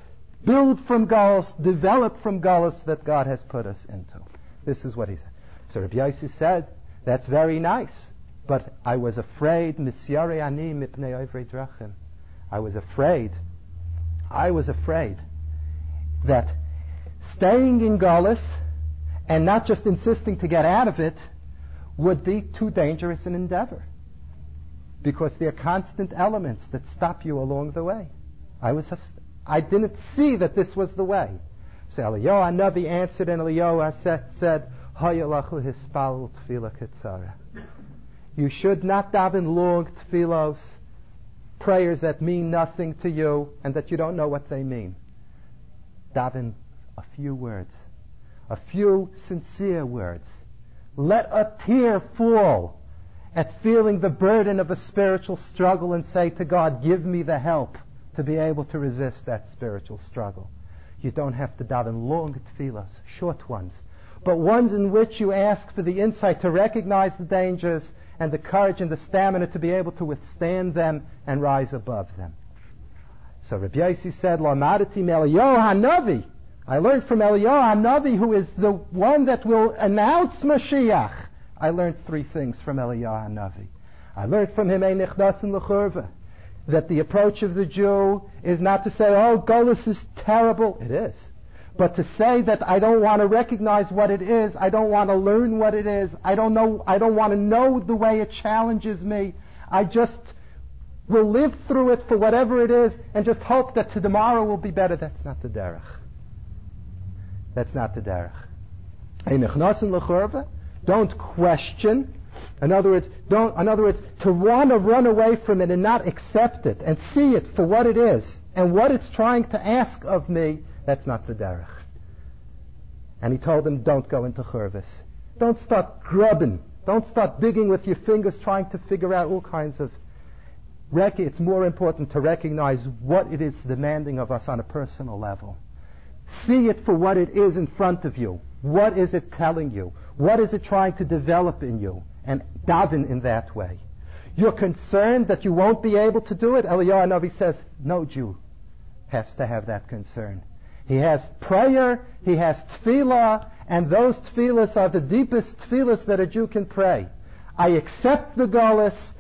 build from Gullus, develop from Gullus that God has put us into. This is what he said. So Rabbi Yossi said, that's very nice, but I was afraid, ani mipnei I was afraid I was afraid that staying in Gullus and not just insisting to get out of it would be too dangerous an endeavor because there are constant elements that stop you along the way. I was, I didn't see that this was the way. So Eliyahu Navi answered and Eliyahu said you should not daven long tefillos prayers that mean nothing to you and that you don't know what they mean. Daven a few words, a few sincere words. Let a tear fall at feeling the burden of a spiritual struggle and say to God, give me the help to be able to resist that spiritual struggle. You don't have to daven long tefillas, short ones, but ones in which you ask for the insight to recognize the dangers and the courage and the stamina to be able to withstand them and rise above them. So Rabbi Yossi said, Lamadati Eliyahu Hanavi. I learned from Eliyahu Hanavi, who is the one that will announce Mashiach. I learned three things from Eliyahu Hanavi. I learned from him that the approach of the Jew is not to say, oh, Gullus is terrible. It is. But to say that I don't want to recognize what it is, I don't want to learn what it is, I don't know, I don't want to know the way it challenges me, I just will live through it for whatever it is and just hope that tomorrow will be better. That's not the derech. That's not the derech. Don't question. In other words, don't, in other words, to want to run away from it and not accept it and see it for what it is and what it's trying to ask of me that's not the derech. And he told them, don't go into churvis. Don't start grubbing. Don't start digging with your fingers trying to figure out all kinds of rec- It's more important to recognize what it is demanding of us on a personal level. See it for what it is in front of you. What is it telling you? What is it trying to develop in you? And daven in that way. You're concerned that you won't be able to do it? Eliyahu Navi says, no Jew has to have that concern. He has prayer, he has tefillah, and those tefillahs are the deepest tefillahs that a Jew can pray. I accept the Gullus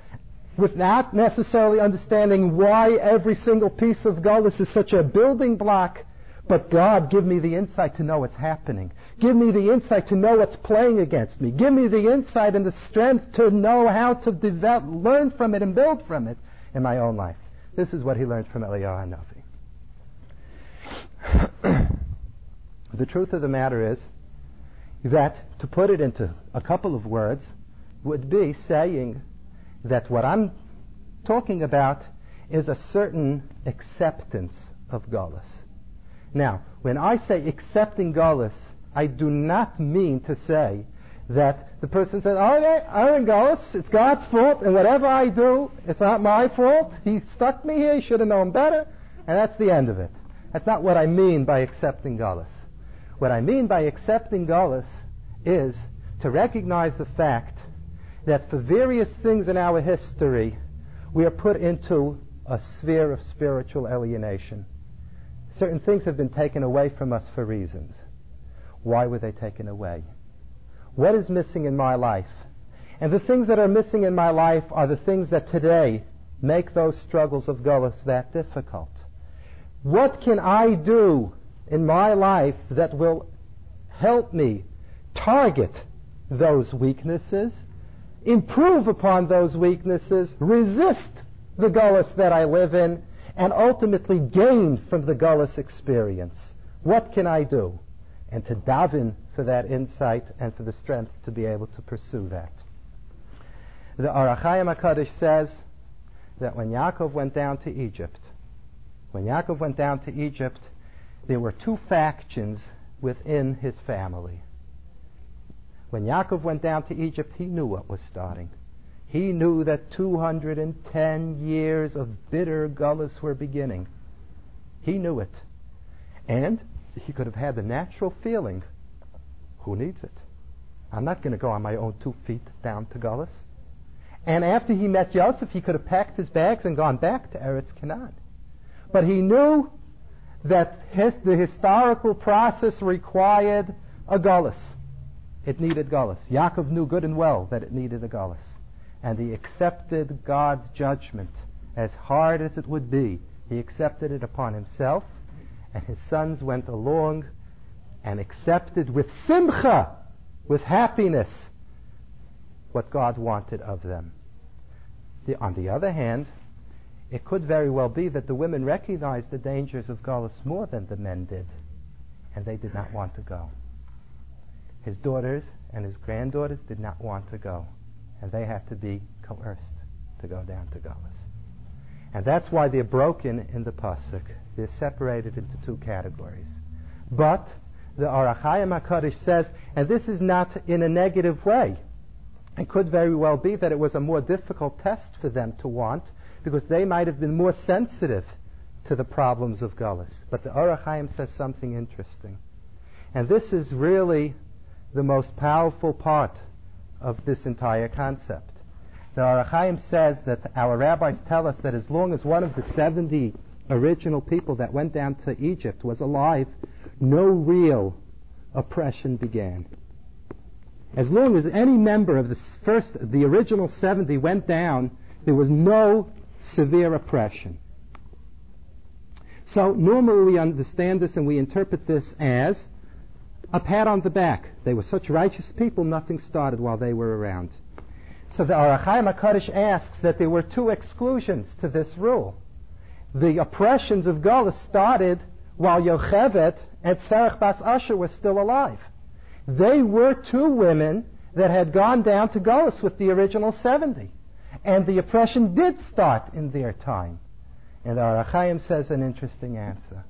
without necessarily understanding why every single piece of Gullus is such a building block, but God, give me the insight to know what's happening. Give me the insight to know what's playing against me. Give me the insight and the strength to know how to develop, learn from it and build from it in my own life. This is what he learned from Eliyahu Hanavi. [coughs] the truth of the matter is that, to put it into a couple of words, would be saying that what I'm talking about is a certain acceptance of Gullus. Now, when I say accepting Gullus, I do not mean to say that the person says, oh yeah, I'm in Gullus, it's God's fault, and whatever I do, it's not my fault. He stuck me here, he should have known better, and that's the end of it. That's not what I mean by accepting Gullus. What I mean by accepting Gullus is to recognize the fact that for various things in our history, we are put into a sphere of spiritual alienation. Certain things have been taken away from us for reasons. Why were they taken away? What is missing in my life? And the things that are missing in my life are the things that today make those struggles of Gullus that difficult. What can I do in my life that will help me target those weaknesses, improve upon those weaknesses, resist the Gullus that I live in, and ultimately gain from the Gullus experience? What can I do? And to daven for that insight and for the strength to be able to pursue that. The Ohr HaChaim HaKadosh says that when Yaakov went down to Egypt, when Yaakov went down to Egypt, there were two factions within his family. When Yaakov went down to Egypt, he knew what was starting. He knew that 210 years of bitter gullus were beginning. He knew it. And he could have had the natural feeling, who needs it? I'm not going to go on my own two feet down to Gullus. And after he met Joseph, he could have packed his bags and gone back to Eretz Canaan. But he knew that his, the historical process required a gullus. It needed gullus. Yaakov knew good and well that it needed a gullus. And he accepted God's judgment. As hard as it would be, he accepted it upon himself, and his sons went along and accepted with simcha, with happiness, what God wanted of them. The, on the other hand, it could very well be that the women recognized the dangers of Gullus more than the men did, and they did not want to go. His daughters and his granddaughters did not want to go, and they had to be coerced to go down to Gullus. And that's why they're broken in the Pasuk. They're separated into two categories. But the Ohr HaChaim HaKadosh says, and this is not in a negative way. It could very well be that it was a more difficult test for them to want because they might have been more sensitive to the problems of Gullus. But the Ohr HaChaim says something interesting. And this is really the most powerful part of this entire concept. The Ohr HaChaim says that our rabbis tell us that as long as one of the 70 original people that went down to Egypt was alive, no real oppression began. As long as any member of the first, the original 70 went down, there was no severe oppression. So normally we understand this and we interpret this as a pat on the back. They were such righteous people, nothing started while they were around. So the Ohr HaChaim HaKadosh asks that there were two exclusions to this rule. The oppressions of Gullus started while Yocheved and Serach Bas Asher were still alive. They were two women that had gone down to Gullus with the original 70. And the oppression did start in their time. And the Ohr HaChaim says an interesting answer.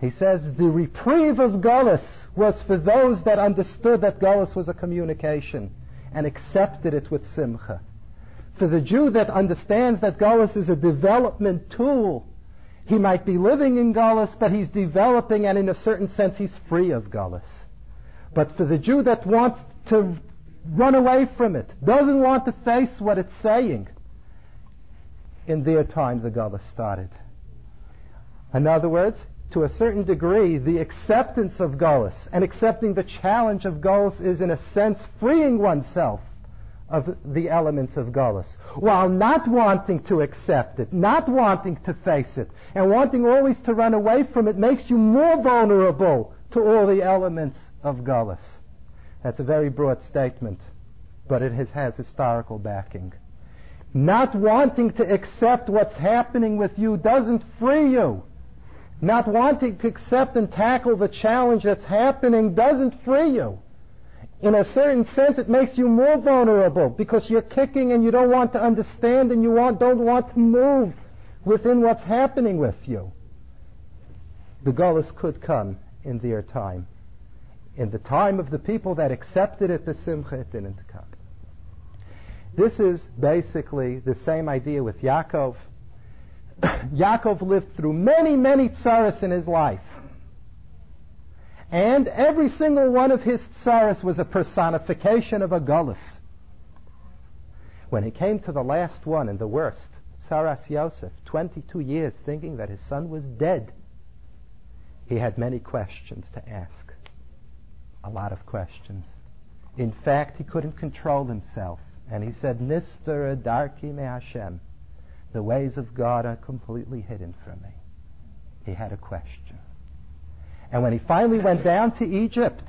He says the reprieve of Gullus was for those that understood that Gullus was a communication and accepted it with simcha. For the Jew that understands that Gullus is a development tool, he might be living in Gullus, but he's developing and in a certain sense he's free of Gullus. But for the Jew that wants to run away from it, doesn't want to face what it's saying, in their time the Gullus started. In other words, to a certain degree, the acceptance of Gullus and accepting the challenge of Gullus is in a sense freeing oneself of the elements of Gullus, while not wanting to accept it, not wanting to face it, and wanting always to run away from it makes you more vulnerable to all the elements of Gullus. That's a very broad statement, but it has, has historical backing. Not wanting to accept what's happening with you doesn't free you. Not wanting to accept and tackle the challenge that's happening doesn't free you. In a certain sense, it makes you more vulnerable because you're kicking and you don't want to understand and you want, don't want to move within what's happening with you. The Gullus could come in their time. In the time of the people that accepted it, the Simcha, it didn't come. This is basically the same idea with Yaakov. [coughs] Yaakov lived through many, many tsaras in his life. And every single one of his tsaras was a personification of a gullus. When he came to the last one and the worst, Tsaras Yosef, 22 years thinking that his son was dead, he had many questions to ask. A lot of questions. In fact, he couldn't control himself. And he said, Nister Darki Me Hashem. The ways of God are completely hidden from me. He had a question. And when he finally went down to Egypt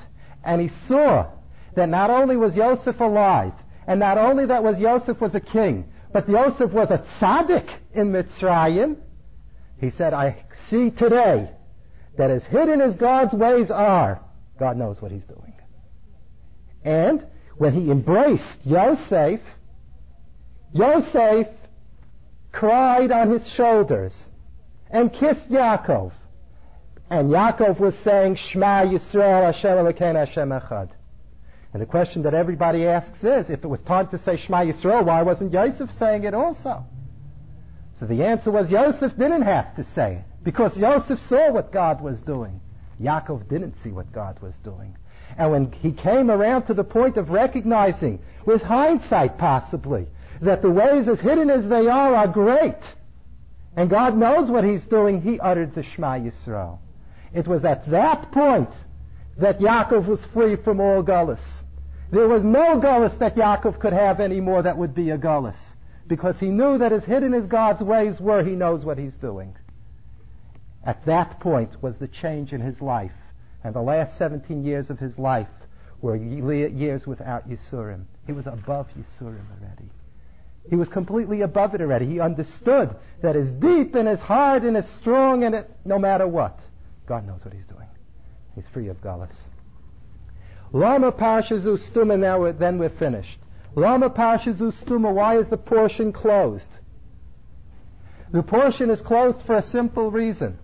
and he saw that not only was Yosef alive, and not only that was Yosef was a king, but Yosef was a tzaddik in Mitzrayim, he said, I see today that as hidden as God's ways are, God knows what he's doing. And when he embraced Yosef, Yosef cried on his shoulders and kissed Yaakov. And Yaakov was saying, Shema Yisrael Hashem Elokeinu Hashem Echad. And the question that everybody asks is, if it was time to say Shema Yisrael, why wasn't Yosef saying it also? So the answer was Yosef didn't have to say it, because Yosef saw what God was doing. Yaakov didn't see what God was doing. And when he came around to the point of recognizing, with hindsight possibly, that the ways as hidden as they are are great, and God knows what he's doing, he uttered the Shema Yisrael. It was at that point that Yaakov was free from all gullus. There was no gullus that Yaakov could have anymore that would be a gullus. Because he knew that as hidden as God's ways were, he knows what he's doing. At that point was the change in his life. And the last 17 years of his life were years without Yisurim. He was above Yisurim already. He was completely above it already. He understood that as deep and as hard and as strong and it, no matter what, God knows what he's doing. He's free of Galus. Lama Parshazu Stuma, now we're, then we're finished. Lama Parshazu Stuma, why is the portion closed? The portion is closed for a simple reason.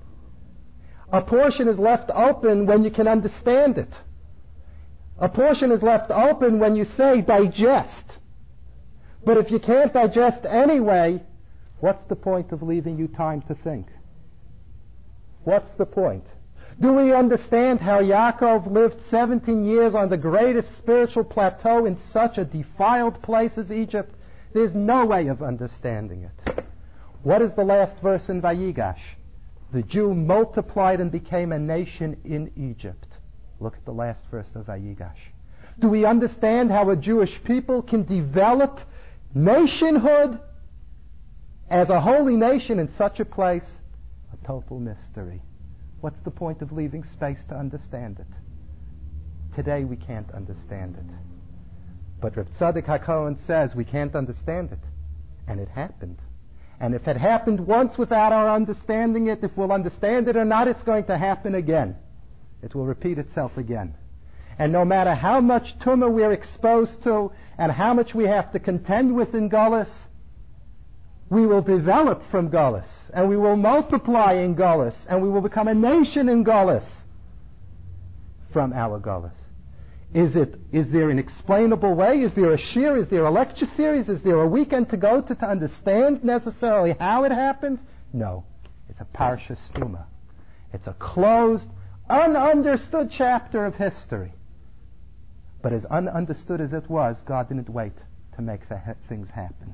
A portion is left open when you can understand it. A portion is left open when you say digest. But if you can't digest anyway, what's the point of leaving you time to think? What's the point? Do we understand how Yaakov lived 17 years on the greatest spiritual plateau in such a defiled place as Egypt? There's no way of understanding it. What is the last verse in Vayigash? The Jew multiplied and became a nation in Egypt. Look at the last verse of Vayigash. Do we understand how a Jewish people can develop nationhood as a holy nation in such a place, a total mystery. What's the point of leaving space to understand it? Today we can't understand it. But Reb Tzadok HaKohen says we can't understand it. And it happened. And if it happened once without our understanding it, if we'll understand it or not, it's going to happen again. It will repeat itself again. And no matter how much tumah we're exposed to and how much we have to contend with in Gullus, we will develop from Gullus and we will multiply in Gullus and we will become a nation in Gullus from our Gullus. Is it, is there an explainable way? Is there a shiur? Is there a lecture series? Is there a weekend to go to to understand necessarily how it happens? No. It's a parsha stuma. It's a closed, ununderstood chapter of history. But as ununderstood as it was, God didn't wait to make the things happen.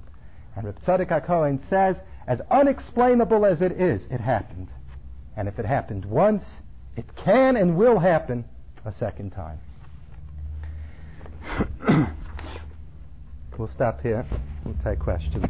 And Reb Tzadok HaKohen says, as unexplainable as it is, it happened. And if it happened once, it can and will happen a second time. [coughs] we'll stop here. We'll take questions.